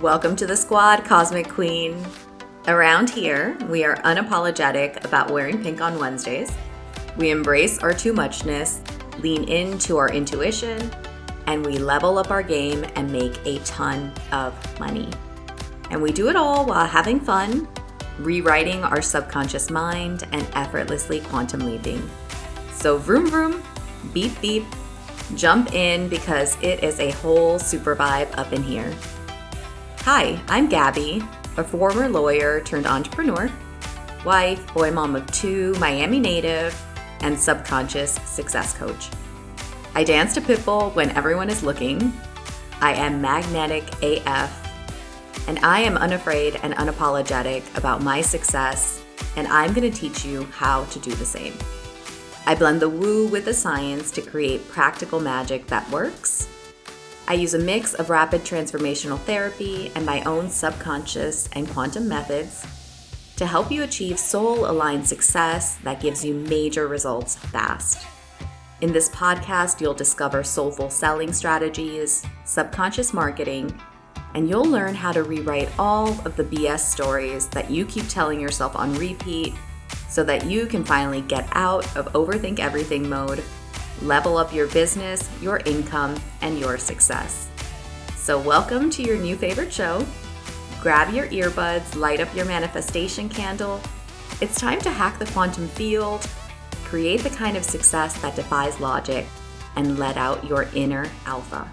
Welcome to the squad, Cosmic Queen. Around here, we are unapologetic about wearing pink on Wednesdays. We embrace our too muchness, lean into our intuition, and we level up our game and make a ton of money. And we do it all while having fun, rewriting our subconscious mind, and effortlessly quantum leaping. So, vroom vroom, beep beep, jump in because it is a whole super vibe up in here. Hi, I'm Gaby, a former lawyer turned entrepreneur, wife, boy mom of two, Miami native, and subconscious success coach. I dance to Pitbull when everyone is looking. I am magnetic AF, and I am unafraid and unapologetic about my success, and I'm going to teach you how to do the same. I blend the woo with the science to create practical magic that works. I use a mix of rapid transformational therapy and my own subconscious and quantum methods to help you achieve soul aligned success that gives you major results fast. In this podcast, you'll discover soulful selling strategies, subconscious marketing, and you'll learn how to rewrite all of the BS stories that you keep telling yourself on repeat so that you can finally get out of overthink everything mode, level up your business, your income, and your success. So, welcome to your new favorite show. Grab your earbuds, light up your manifestation candle. It's time to hack the quantum field, create the kind of success that defies logic, and let out your inner alpha.